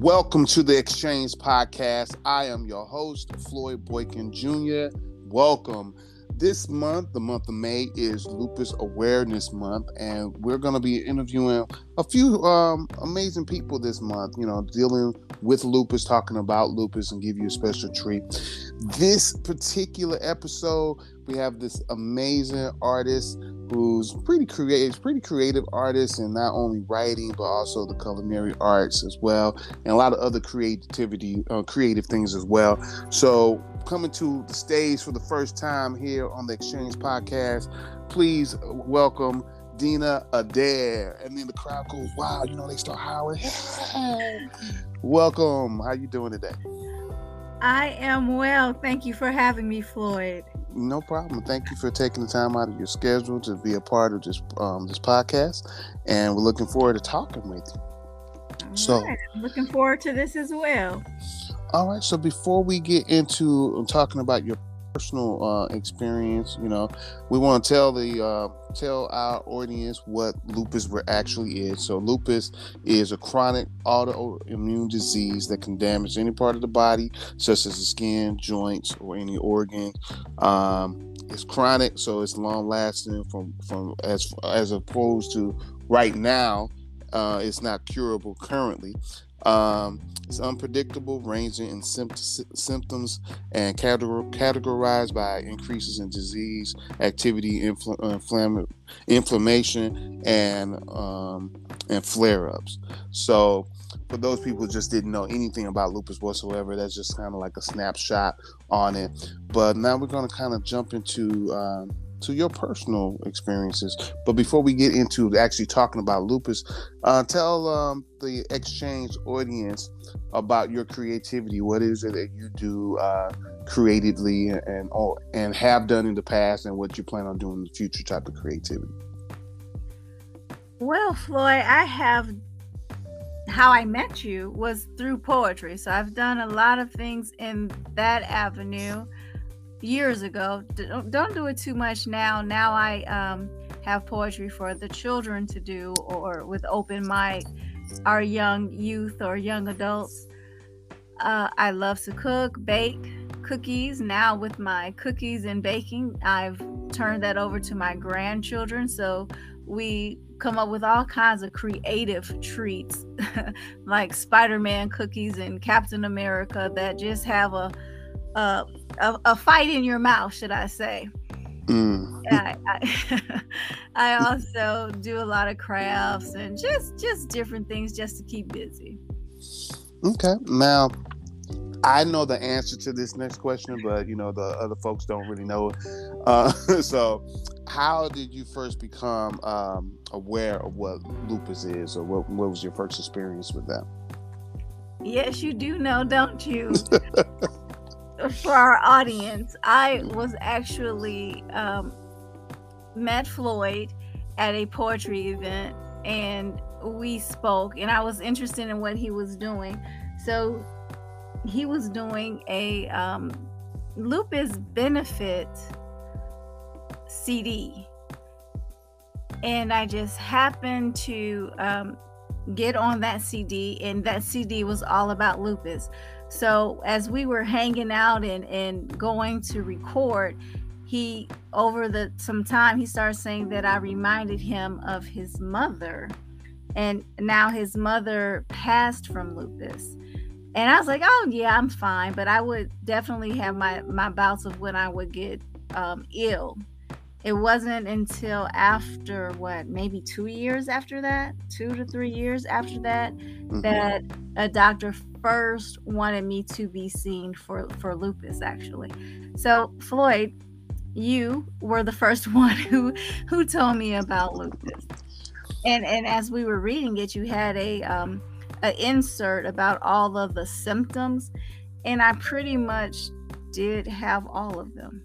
Welcome to the Exchange Podcast. I am your host, Floyd Boykin Jr. Welcome. This month, the month of May, is Lupus Awareness Month, and we're going to be interviewing a few um, amazing people this month, you know, dealing with lupus, talking about lupus, and give you a special treat. This particular episode, we have this amazing artist who's pretty creative, pretty creative artist, and not only writing but also the culinary arts as well, and a lot of other creativity, uh, creative things as well. So, coming to the stage for the first time here on the Exchange Podcast, please welcome DeeNa Adair. And then the crowd goes, "Wow!" You know, they start howling. welcome. How you doing today? I am well. Thank you for having me, Floyd. No problem. Thank you for taking the time out of your schedule to be a part of this um, this podcast, and we're looking forward to talking with you. All so, right. looking forward to this as well. All right. So before we get into talking about your personal uh, experience, you know, we want to tell the uh, tell our audience what lupus actually is. So lupus is a chronic autoimmune disease that can damage any part of the body, such as the skin, joints, or any organ. Um, it's chronic, so it's long lasting from from as as opposed to right now. Uh, it's not curable currently. Um, it's unpredictable, ranging in symptoms and categorized by increases in disease activity, infl- infl- inflammation, and um, and flare-ups. So, for those people just didn't know anything about lupus whatsoever, that's just kind of like a snapshot on it. But now we're going to kind of jump into um, to your personal experiences. But before we get into actually talking about lupus, uh, tell um, the exchange audience about your creativity. What is it that you do uh, creatively and oh, and have done in the past, and what you plan on doing in the future type of creativity? Well, Floyd, I have how I met you was through poetry. So I've done a lot of things in that avenue years ago. Don't, don't do it too much now. Now I um, have poetry for the children to do or with open mic, our young youth or young adults. Uh, I love to cook, bake cookies. Now, with my cookies and baking, I've turned that over to my grandchildren. So we come up with all kinds of creative treats like Spider Man cookies and Captain America that just have a a, a, a fight in your mouth, should I say. Mm. I, I, I, also do a lot of crafts and just just different things just to keep busy. Okay. Now, I know the answer to this next question, but you know the other folks don't really know. Uh, so, how did you first become um, aware of what lupus is, or what, what was your first experience with that? Yes, you do know, don't you? for our audience, I was actually um, met Floyd at a poetry event and we spoke, and I was interested in what he was doing. So he was doing a um, lupus benefit CD. And I just happened to um, get on that CD, and that CD was all about lupus. So as we were hanging out and, and going to record, he over the some time he started saying that I reminded him of his mother. And now his mother passed from lupus. And I was like, oh yeah, I'm fine. But I would definitely have my, my bouts of when I would get um, ill. It wasn't until after what, maybe two years after that, two to three years after that, mm-hmm. that a doctor first wanted me to be seen for for lupus actually. So Floyd, you were the first one who who told me about lupus. And and as we were reading it, you had a um an insert about all of the symptoms and I pretty much did have all of them.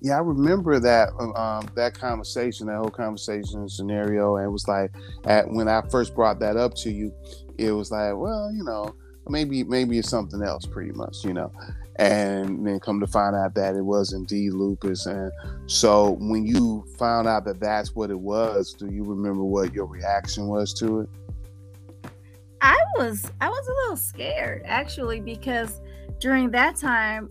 Yeah, I remember that um, that conversation, that whole conversation scenario, and it was like at when I first brought that up to you, it was like, well, you know, maybe maybe it's something else, pretty much, you know. And then come to find out that it was indeed lupus. And so, when you found out that that's what it was, do you remember what your reaction was to it? I was I was a little scared actually because during that time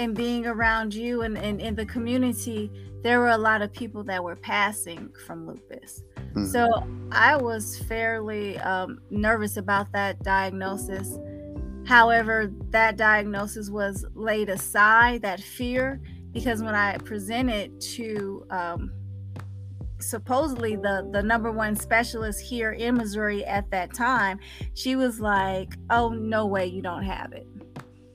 and being around you and, in the community, there were a lot of people that were passing from lupus. Mm-hmm. So I was fairly um, nervous about that diagnosis. However, that diagnosis was laid aside, that fear, because when I presented to um, supposedly the the number one specialist here in Missouri at that time, she was like, "Oh, no way, you don't have it."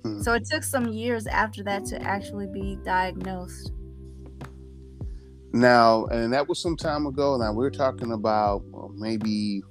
Mm-hmm. So it took some years after that to actually be diagnosed. Now, and that was some time ago. Now we're talking about well, maybe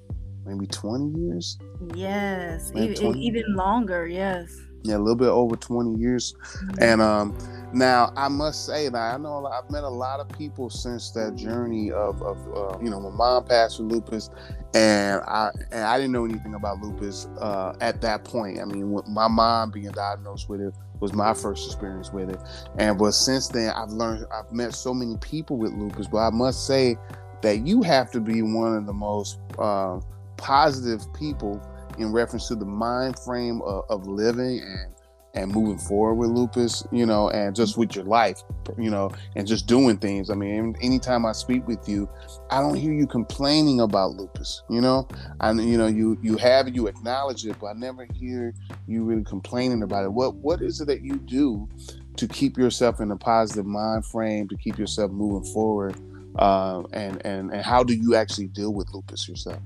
maybe 20 years. Yes, even, even longer. Yes. Yeah, a little bit over 20 years. Mm-hmm. And um now I must say that I know I've met a lot of people since that journey of, of uh, you know my mom passed with lupus, and I and I didn't know anything about lupus uh, at that point. I mean, my mom being diagnosed with it was my first experience with it, and but since then I've learned I've met so many people with lupus. But I must say that you have to be one of the most uh, positive people in reference to the mind frame of, of living and and moving forward with lupus, you know, and just with your life, you know, and just doing things. I mean, anytime I speak with you, I don't hear you complaining about lupus, you know, and you know, you you have you acknowledge it, but I never hear you really complaining about it. What what is it that you do to keep yourself in a positive mind frame, to keep yourself moving forward, uh, and and and how do you actually deal with lupus yourself?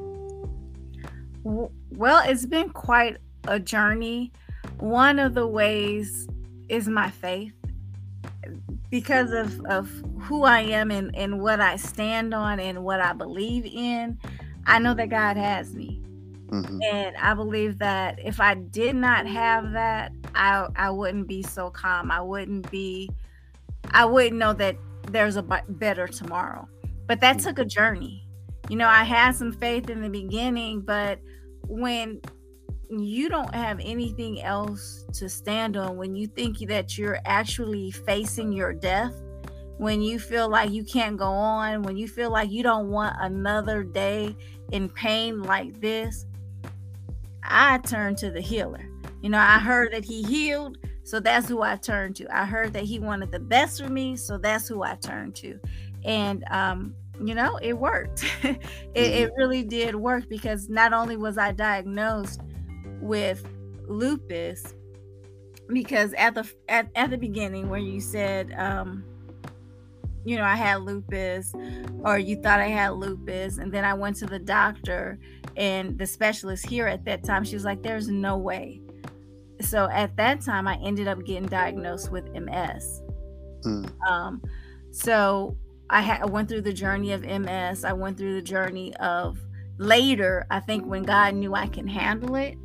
Well, it's been quite a journey one of the ways is my faith because of, of who I am and, and what I stand on and what I believe in. I know that God has me. Mm-hmm. And I believe that if I did not have that, I I wouldn't be so calm. I wouldn't be I wouldn't know that there's a better tomorrow. But that took a journey. You know, I had some faith in the beginning, but when you don't have anything else to stand on when you think that you're actually facing your death, when you feel like you can't go on, when you feel like you don't want another day in pain like this, I turn to the healer. You know, I heard that he healed, so that's who I turned to. I heard that he wanted the best for me, so that's who I turned to. And um, you know, it worked. it, it mm-hmm. really did work because not only was I diagnosed with lupus because at the at, at the beginning where you said um you know i had lupus or you thought i had lupus and then i went to the doctor and the specialist here at that time she was like there's no way so at that time i ended up getting diagnosed with ms mm. um so I, had, I went through the journey of ms i went through the journey of later i think when god knew i can handle it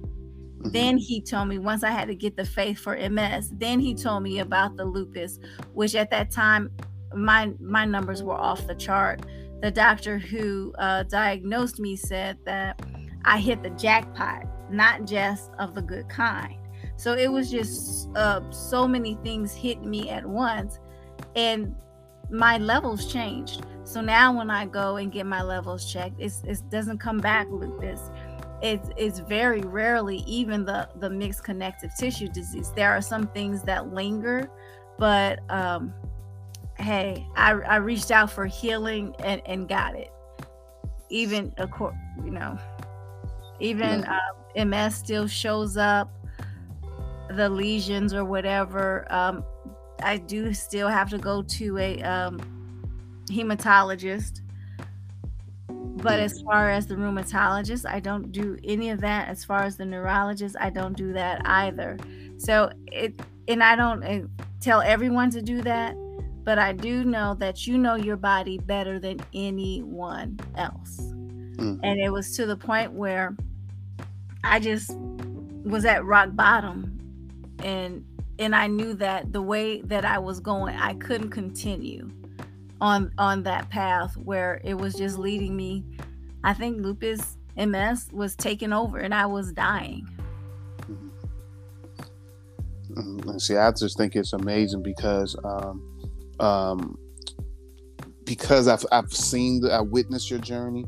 Mm-hmm. Then he told me once I had to get the faith for MS, then he told me about the lupus, which at that time my my numbers were off the chart. The doctor who uh, diagnosed me said that I hit the jackpot, not just of the good kind. So it was just uh, so many things hit me at once, and my levels changed. So now when I go and get my levels checked, it doesn't come back lupus it's it's very rarely even the the mixed connective tissue disease. There are some things that linger but um hey i i reached out for healing and and got it. Even of course you know even uh, ms still shows up the lesions or whatever um i do still have to go to a um hematologist but as far as the rheumatologist, I don't do any of that. As far as the neurologist, I don't do that either. So it, and I don't uh, tell everyone to do that, but I do know that you know your body better than anyone else. Mm-hmm. And it was to the point where I just was at rock bottom and and I knew that the way that I was going, I couldn't continue on on that path where it was just leading me i think lupus ms was taking over and i was dying mm-hmm. Mm-hmm. And see, I just think it's amazing because, um, um, because I've I've seen, the, I witnessed your journey,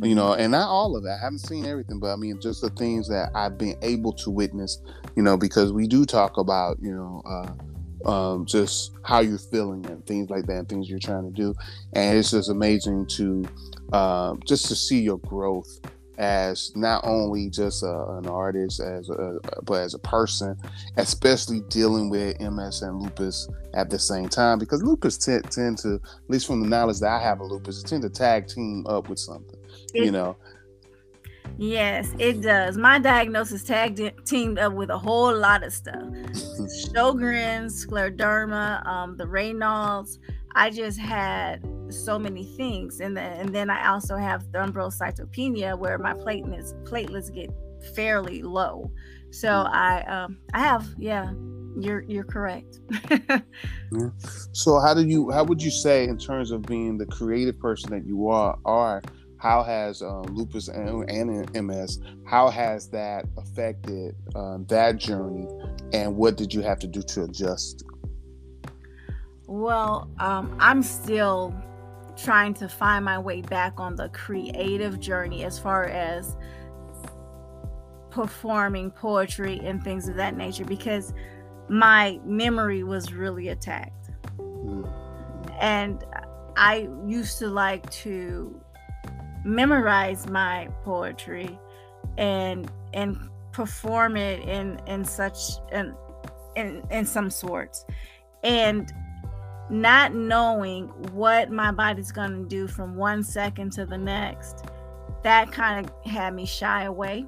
you know, and not all of that. I haven't seen everything, but I mean, just the things that I've been able to witness, you know, because we do talk about, you know, uh, um, just how you're feeling and things like that, and things you're trying to do, and it's just amazing to uh, just to see your growth as not only just a, an artist as a, but as a person especially dealing with ms and lupus at the same time because lupus t- tend to at least from the knowledge that i have of lupus tend to tag team up with something you know yes it does my diagnosis tagged teamed up with a whole lot of stuff sjogren's scleroderma um, the raynaud's i just had so many things and then and then I also have thrombocytopenia where my platelets platelets get fairly low. So. I um I have yeah you're you're correct. yeah. So how do you how would you say in terms of being the creative person that you are are how has um, lupus and, and, MS how has that affected um, that journey and what did you have to do to adjust? Well, um, I'm still trying to find my way back on the creative journey as far as performing poetry and things of that nature because my memory was really attacked. Mm. And I used to like to memorize my poetry and and perform it in in such in in, in some sorts. And not knowing what my body's going to do from one second to the next that kind of had me shy away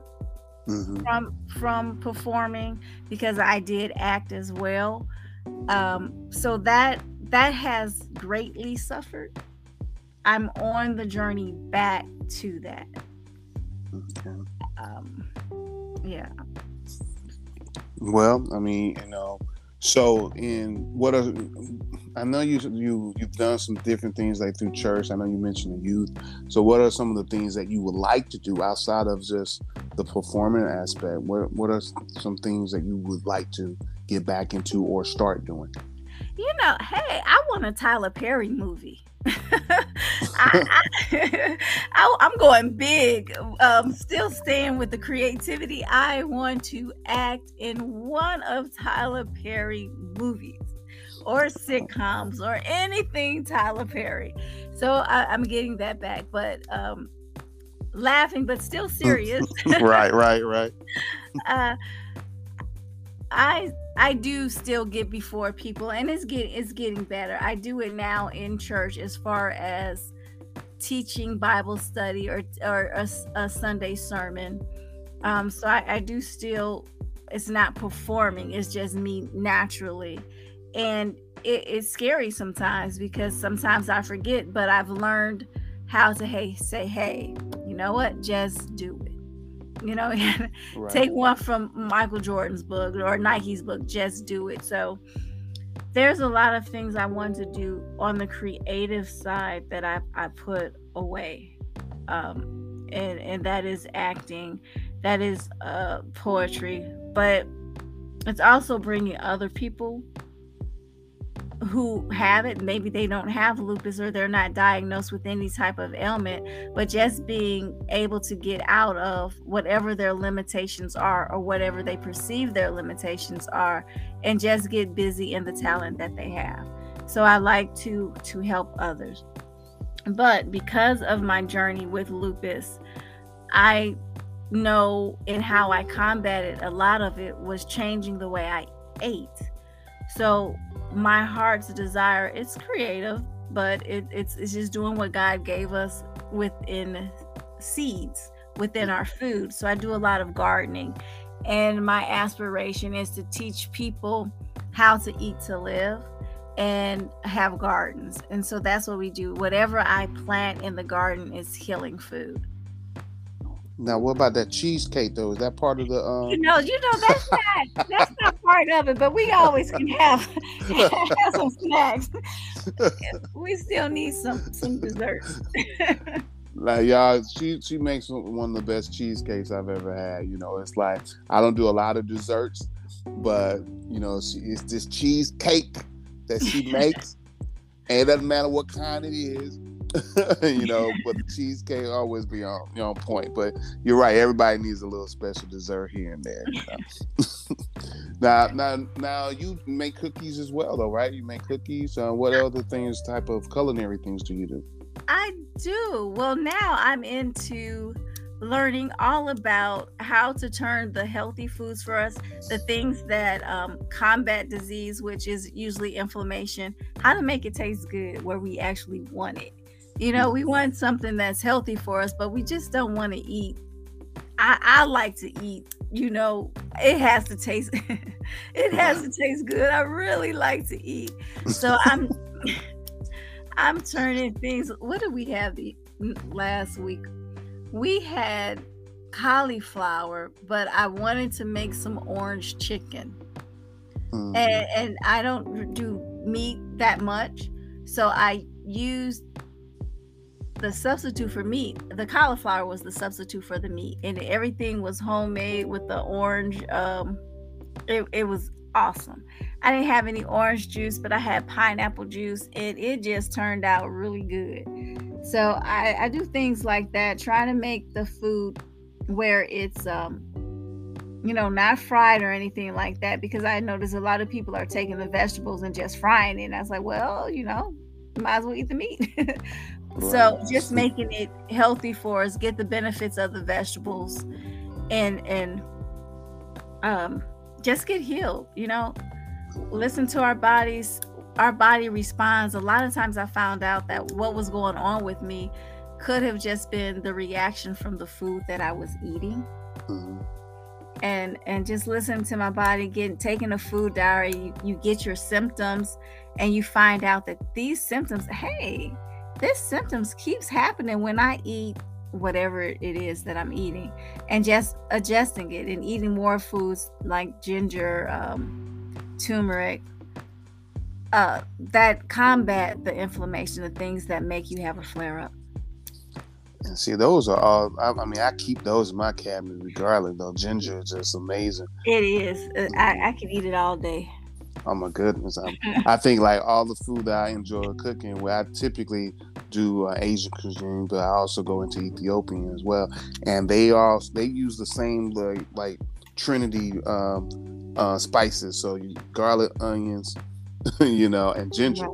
mm-hmm. from from performing because i did act as well um, so that that has greatly suffered i'm on the journey back to that okay. um, yeah well i mean you know so in what are I know you you you've done some different things like through church. I know you mentioned the youth. So what are some of the things that you would like to do outside of just the performing aspect? What what are some things that you would like to get back into or start doing? You know, hey, I want a Tyler Perry movie. I, am going big. Um, still staying with the creativity. I want to act in one of Tyler Perry movies or sitcoms or anything Tyler Perry. So I, am getting that back, but um, laughing, but still serious. right, right, right. uh, I I do still get before people, and it's getting it's getting better. I do it now in church as far as teaching Bible study or or a, a Sunday sermon. Um, so I, I do still. It's not performing. It's just me naturally and it, it's scary sometimes because sometimes I forget, but I've learned how to hey say hey, you know what, just do it. You know, right. take one from Michael Jordan's book or Nike's book, just do it. So there's a lot of things I want to do on the creative side that I, I put away. Um, and, and that is acting, that is uh, poetry, but it's also bringing other people who have it maybe they don't have lupus or they're not diagnosed with any type of ailment but just being able to get out of whatever their limitations are or whatever they perceive their limitations are and just get busy in the talent that they have. So i like to to help others. But because of my journey with lupus i know in how i combated a lot of it was changing the way i ate. So my heart's desire. It's creative but it, it's it's just doing what god gave us within seeds within our food. So i do a lot of gardening. And my aspiration is to teach people how to eat to live and have gardens. And so that's what we do. Whatever i plant in the garden is healing food now, what about that cheesecake though? Is that part of the? Um... You know, you know that's not that's not part of it, but we always can have, have some snacks. we still need some some desserts. like y'all, she she makes one of the best cheesecakes I've ever had. You know, it's like I don't do a lot of desserts, but you know, she, it's this cheesecake that she makes, and it doesn't matter what kind it is. you know, but the cheesecake always be on on point. But you're right, everybody needs a little special dessert here and there. You know? now, now, now, you make cookies as well, though, right? You make cookies. Uh, what other things, type of culinary things, do you do? I do. Well, now I'm into learning all about how to turn the healthy foods for us, the things that um, combat disease, which is usually inflammation, how to make it taste good where we actually want it. You know, we want something that's healthy for us, but we just don't want to eat. I, I like to eat, you know, it has to taste it has to taste good. I really like to eat. So I'm I'm turning things. What did we have the last week? We had cauliflower, but I wanted to make some orange chicken. Mm-hmm. And, and I don't do meat that much. So I used the substitute for meat. The cauliflower was the substitute for the meat. And everything was homemade with the orange. Um, it, it was awesome. I didn't have any orange juice, but I had pineapple juice, and it just turned out really good. So I, I do things like that, trying to make the food where it's um you know not fried or anything like that because I notice a lot of people are taking the vegetables and just frying it. And I was like, well, you know, might as well eat the meat. so just making it healthy for us, get the benefits of the vegetables, and and um just get healed. You know, listen to our bodies our body responds a lot of times i found out that what was going on with me could have just been the reaction from the food that i was eating mm-hmm. and and just listen to my body getting taking a food diary you, you get your symptoms and you find out that these symptoms hey this symptoms keeps happening when i eat whatever it is that i'm eating and just adjusting it and eating more foods like ginger um, turmeric uh, that combat the inflammation, the things that make you have a flare up. And see, those are all. I, I, mean, I keep those in my cabinet regardless. Though ginger is just amazing. It is. Uh, I, I can eat it all day. Oh my goodness! I, I think like all the food that I enjoy cooking, where I typically do uh, Asian cuisine, but I also go into Ethiopian as well, and they all they use the same like like Trinity um, uh, spices. So you garlic, onions, you know, and ginger.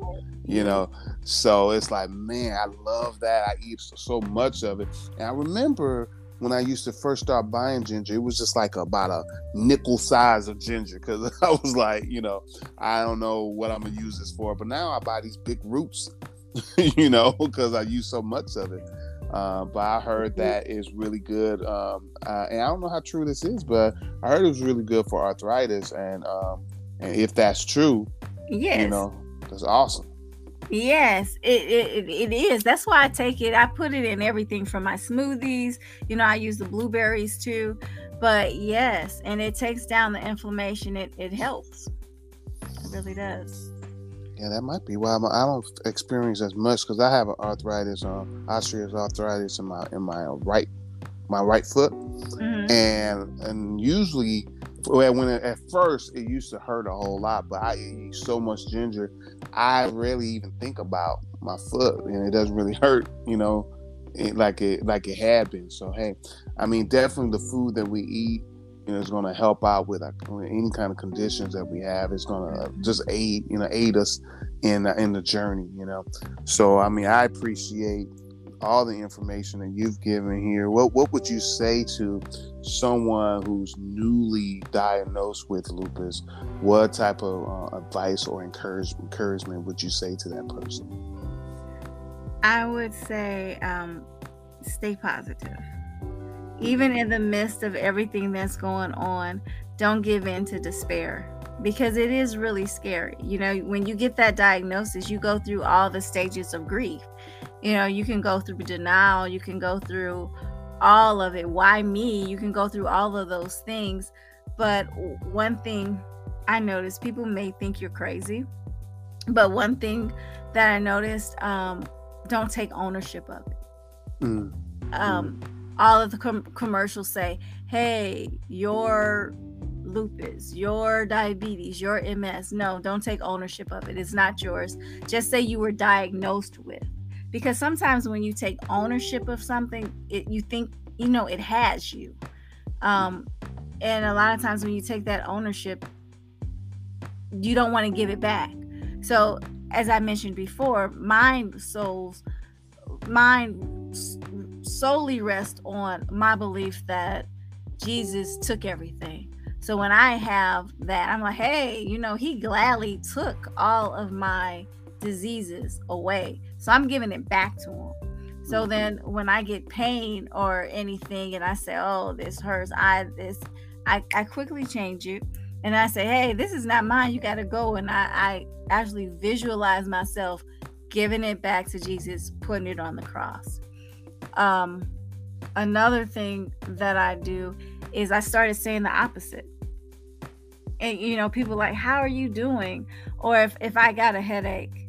You know, so it's like, man, I love that. I eat so much of it. And I remember when I used to first start buying ginger, it was just like about a nickel size of ginger because I was like, you know, I don't know what I'm gonna use this for. But now I buy these big roots, you know, because I use so much of it. Uh, but I heard mm-hmm. that is really good. Um, uh, and I don't know how true this is, but I heard it was really good for arthritis. And um, and if that's true, yes, you know, that's awesome. Yes, it, it it is. That's why I take it. I put it in everything from my smoothies. You know, I use the blueberries too. But yes, and it takes down the inflammation. It it helps. It really does. Yeah, that might be why I'm, I do not experience as much because I have an arthritis, um, osteoarthritis in my in my right my right foot, mm-hmm. and and usually when it, at first it used to hurt a whole lot, but I eat so much ginger, I rarely even think about my foot, and it doesn't really hurt, you know, it, like it like it had been. So hey, I mean, definitely the food that we eat you know, it's going to help out with any kind of conditions that we have. It's going to uh, just aid, you know, aid us in in the journey. You know, so I mean, I appreciate all the information that you've given here. What what would you say to someone who's newly diagnosed with lupus? What type of uh, advice or encourage, encouragement would you say to that person? I would say um, stay positive even in the midst of everything that's going on, don't give in to despair because it is really scary. You know, when you get that diagnosis, you go through all the stages of grief. You know, you can go through denial, you can go through all of it. Why me? You can go through all of those things. But one thing I noticed people may think you're crazy. But one thing that I noticed, um, don't take ownership of it. Mm. Um, all of the com- commercials say, "Hey, your lupus, your diabetes, your MS. No, don't take ownership of it. It's not yours. Just say you were diagnosed with. Because sometimes when you take ownership of something, it, you think, you know, it has you. Um, and a lot of times when you take that ownership, you don't want to give it back. So, as I mentioned before, mind souls, mind solely rest on my belief that Jesus took everything. So when I have that, I'm like, hey, you know, he gladly took all of my diseases away. So I'm giving it back to him. So mm-hmm. then when I get pain or anything and I say, oh, this hurts, I this I, I quickly change it and I say, hey, this is not mine. You gotta go. And I, I actually visualize myself giving it back to Jesus, putting it on the cross. Um, another thing that I do is I started saying the opposite. And you know, people like, "How are you doing?" Or if if I got a headache,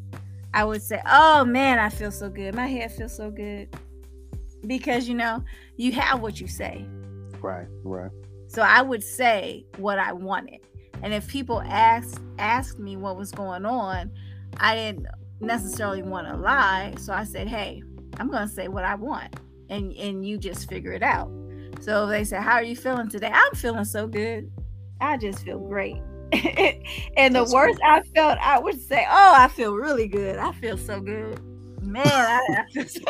I would say, "Oh man, I feel so good. My head feels so good." Because you know, you have what you say. Right, right. So I would say what I wanted. And if people asked asked me what was going on, I didn't necessarily want to lie. So I said, "Hey, I'm going to say what I want and and you just figure it out. So they say, "How are you feeling today?" I'm feeling so good. I just feel great. and the That's worst cool. I felt, I would say, "Oh, I feel really good. I feel so good." Man, I, I feel so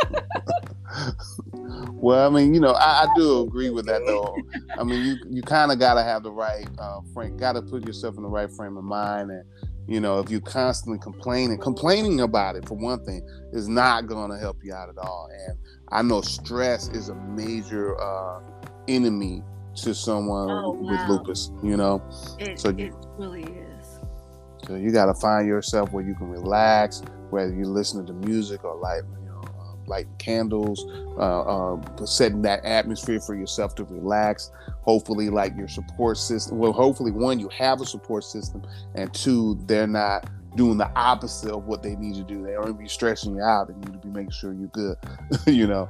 Well, I mean, you know, I, I, do agree with that though. I mean, you you kind of got to have the right uh, frame, got to put yourself in the right frame of mind, and you know, if you constantly complaining, complaining about it for one thing is not going to help you out at all. And I know stress is a major uh, enemy to someone oh, wow. with lupus. You know, it, so it really is. So you got to find yourself where you can relax, whether you're listening to music or like lighting candles, uh, uh, setting that atmosphere for yourself to relax. Hopefully, like your support system. Well, hopefully, one, you have a support system, and two, they're not doing the opposite of what they need to do. They aren't be stressing you out. They need to be making sure you're good. you know,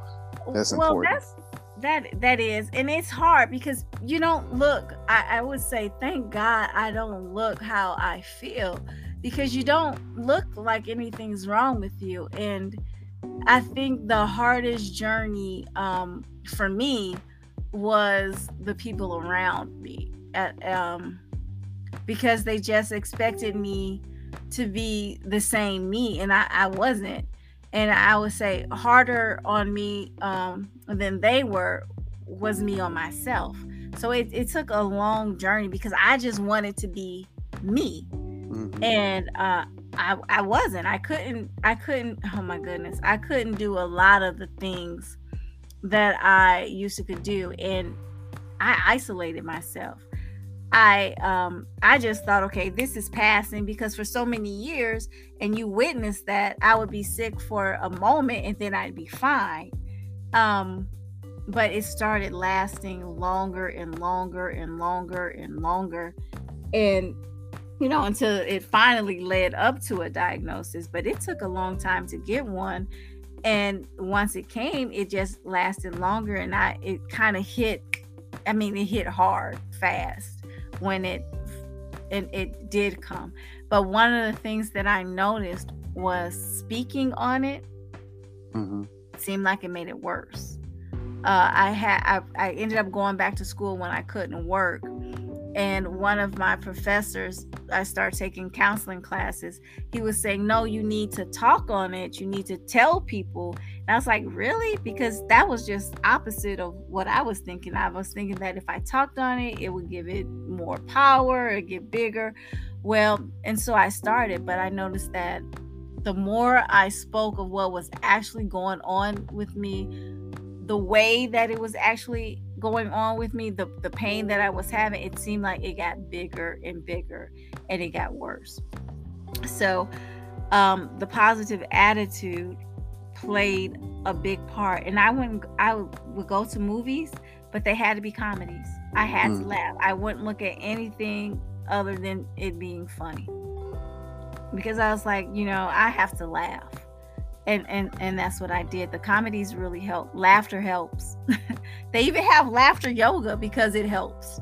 that's well, important. That's- that that is and it's hard because you don't look I, I would say thank god i don't look how i feel because you don't look like anything's wrong with you and I think the hardest journey um, for me was the people around me at, um, because they just expected me to be the same me, and I, I wasn't. And I would say harder on me um, than they were was me on myself. So it, it took a long journey because I just wanted to be me. Mm-hmm. And uh, I, I wasn't. I couldn't I couldn't oh my goodness. I couldn't do a lot of the things that I used to could do and I isolated myself. I um I just thought okay, this is passing because for so many years and you witnessed that I would be sick for a moment and then I'd be fine. Um but it started lasting longer and longer and longer and longer and you know, until it finally led up to a diagnosis. But it took a long time to get one. And once it came, it just lasted longer. And I, it kind of hit, I mean, it hit hard fast when it, and it did come. But one of the things that I noticed was speaking on it mm-hmm. seemed like it made it worse. Uh, I had I, I ended up going back to school when I couldn't work and one of my professors i started taking counseling classes he was saying no you need to talk on it you need to tell people and i was like really? Because that was just opposite of what i was thinking. I was thinking that if i talked on it it would give it more power it get bigger. Well and so i started but i noticed that the more i spoke of what was actually going on with me the way that it was actually going on with me, the, the pain that I was having, it seemed like it got bigger and bigger and it got worse. So, um, the positive attitude played a big part. And I wouldn't, I would go to movies, but they had to be comedies. I had mm. to laugh. I wouldn't look at anything other than it being funny because I was like, you know, I have to laugh and and and that's what I did. The comedies really help. Laughter helps. they even have laughter yoga because it helps.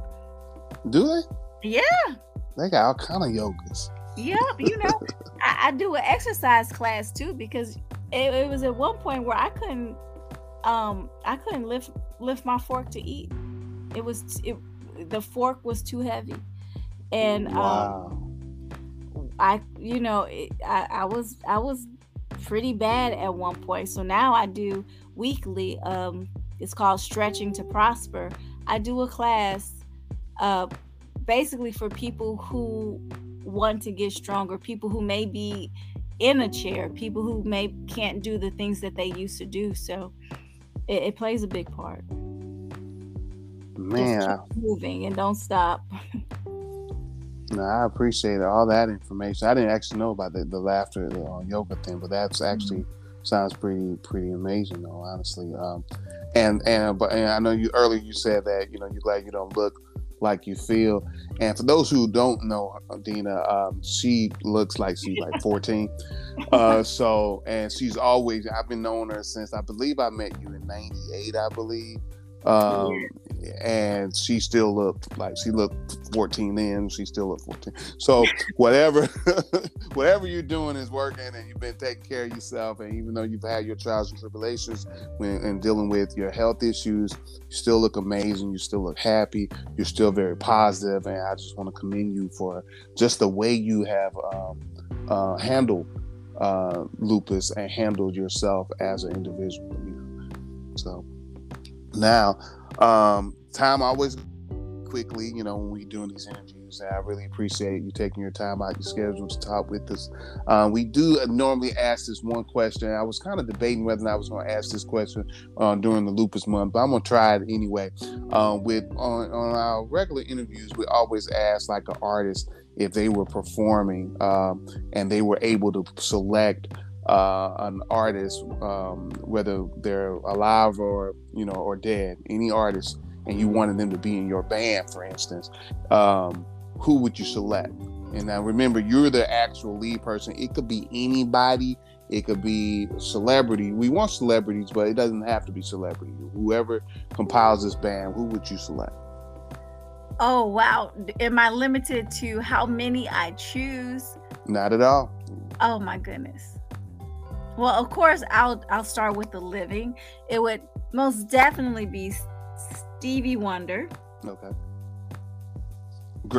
Do they? Yeah. They got all kind of yogas. Yep. You know, I, I, do an exercise class too because it, it, was at one point where I couldn't, um, I couldn't lift lift my fork to eat. It was it, the fork was too heavy, and um, wow. um, I, you know, it, I, I was I was pretty bad at one point. So now I do weekly. Um, it's called Stretching to Prosper. I do a class uh, basically for people who want to get stronger, people who may be in a chair, people who may can't do the things that they used to do. So it, it plays a big part. Man, moving and don't stop. No, I appreciate all that information. I didn't actually know about the, the laughter the, uh, yoga thing, but that's actually mm-hmm. sounds pretty pretty amazing, though. Honestly, um, and and but and I know you earlier you said that you know you're glad you don't look like you feel. And for those who don't know DeeNa, um, she looks like she's like 14. Uh, so and she's always I've been knowing her since I believe I met you in '98, I believe. Um, and she still looked like she looked 14 then. She still looked 14. So whatever, whatever you're doing is working, and you've been taking care of yourself. And even though you've had your trials and tribulations when and dealing with your health issues, you still look amazing. You still look happy. You're still very positive, and I just want to commend you for just the way you have um, uh, handled uh, lupus and handled yourself as an individual. You know, so. Now, um, time always quickly, you know, when we doing these interviews. I really appreciate you taking your time out your schedule to talk with us. Um, we do normally ask this one question. I was kind of debating whether or not I was going to ask this question uh, during the lupus month, but I'm going to try it anyway. Um, with on, on, our regular interviews, we always ask like an artist if they were performing um, and they were able to select uh, an artist, um, whether they're alive or you know or dead, any artist, and you wanted them to be in your band, for instance, um, who would you select? And now remember, you're the actual lead person. It could be anybody. It could be celebrity. We want celebrities, but it doesn't have to be celebrity. Whoever compiles this band, who would you select? Oh wow! Am I limited to how many I choose? Not at all. Oh my goodness. Well, of course, I'll I'll start with the living. It would most definitely be Stevie Wonder. Okay.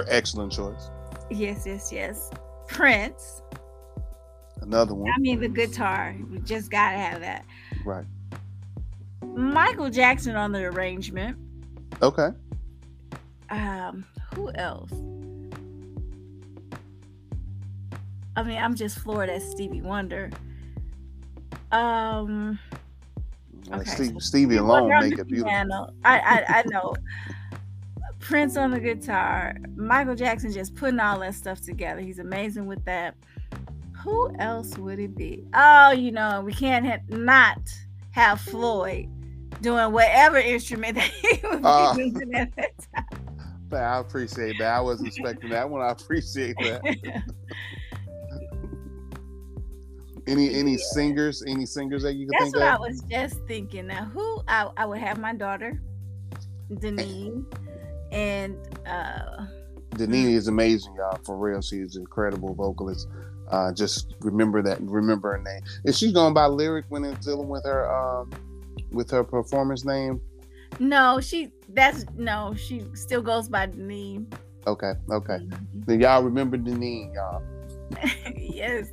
Excellent choice. Yes, yes, yes. Prince. Another one. I mean, the guitar. We just gotta have that. Right. Michael Jackson on the arrangement. Okay. Um, who else? I mean, I'm just floored at Stevie Wonder. Um. Okay. Steve, Stevie alone make it beautiful. Piano. I, I I know. Prince on the guitar. Michael Jackson just putting all that stuff together. He's amazing with that. Who else would it be? Oh, you know, we can't have, not have Floyd doing whatever instrument that he was uh, using at that time. But I appreciate that. I wasn't expecting that one. I appreciate that. Any any singers? Any singers that you can That's think what of? I was just thinking. Now, who I, I would have my daughter, Deneen, and uh Deneen is amazing, y'all. For real, she's an incredible vocalist. Uh, just remember that. Remember her name. Is she going by lyric when it's dealing with her um with her performance name? No, she that's no, she still goes by Deneen. Okay, okay. Mm-hmm. Then y'all remember Deneen, y'all. yes.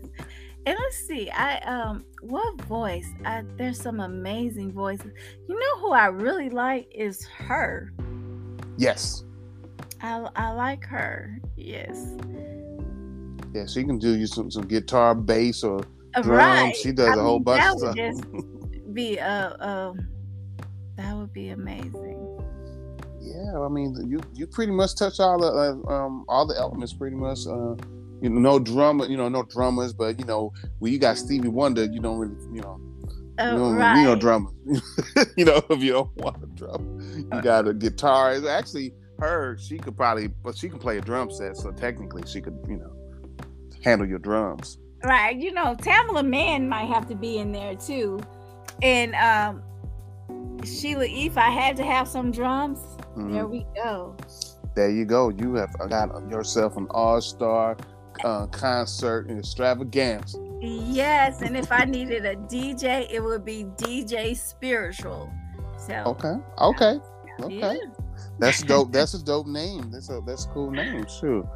And let's see, I um what voice? I there's some amazing voices. You know who I really like is her. Yes. I I like her. Yes. Yeah, she can do you some, some guitar, bass, or uh, drums. Right. She does I a mean, whole bunch that of stuff. Just be uh, uh, that would be amazing. Yeah, I mean, you you pretty much touch all the uh, um all the elements pretty much. Uh, you know, no drummer, you know, no drummers, but you know, when you got Stevie Wonder, you don't really, you know, oh, you don't right. need no drummer. you know, if you don't want a drum, you uh. got a guitar. Actually, her, she could probably, but she can play a drum set, so technically, she could, you know, handle your drums. Right. You know, Tamela Mann might have to be in there too, and um, Sheila, if I had to have some drums, mm-hmm. there we go. there you go. You have got yourself an all-star uh, concert and extravaganza. Yes, and if I needed a DJ, it would be DJ Spiritual. So okay, okay, okay. Yeah. That's dope. That's a dope name. That's a that's a cool name. Sure.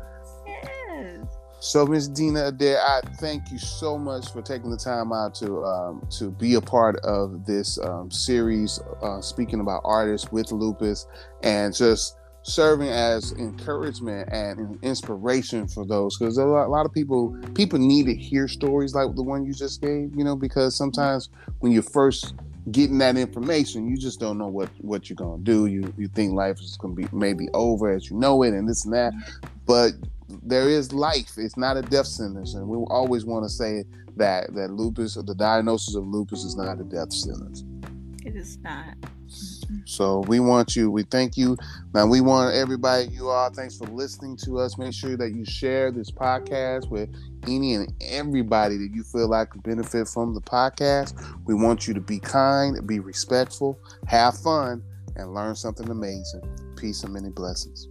Yes. So, Miss DeeNa Adair, I thank you so much for taking the time out to um, to be a part of this um, series, uh, speaking about artists with lupus, and just serving as encouragement and inspiration for those because a lot, a lot of people people need to hear stories like the one you just gave you know because sometimes when you're first getting that information you just don't know what what you're gonna do. You you think life is gonna be maybe over as you know it and this and that but there is life. It's not a death sentence and we always want to say that that lupus or the diagnosis of lupus is not a death sentence it is not. So we want you. We thank you. Now we want everybody, you all, thanks for listening to us. Make sure that you share this podcast with any and everybody that you feel like could benefit from the podcast. We want you to be kind, be respectful, have fun, and learn something amazing. Peace and many blessings.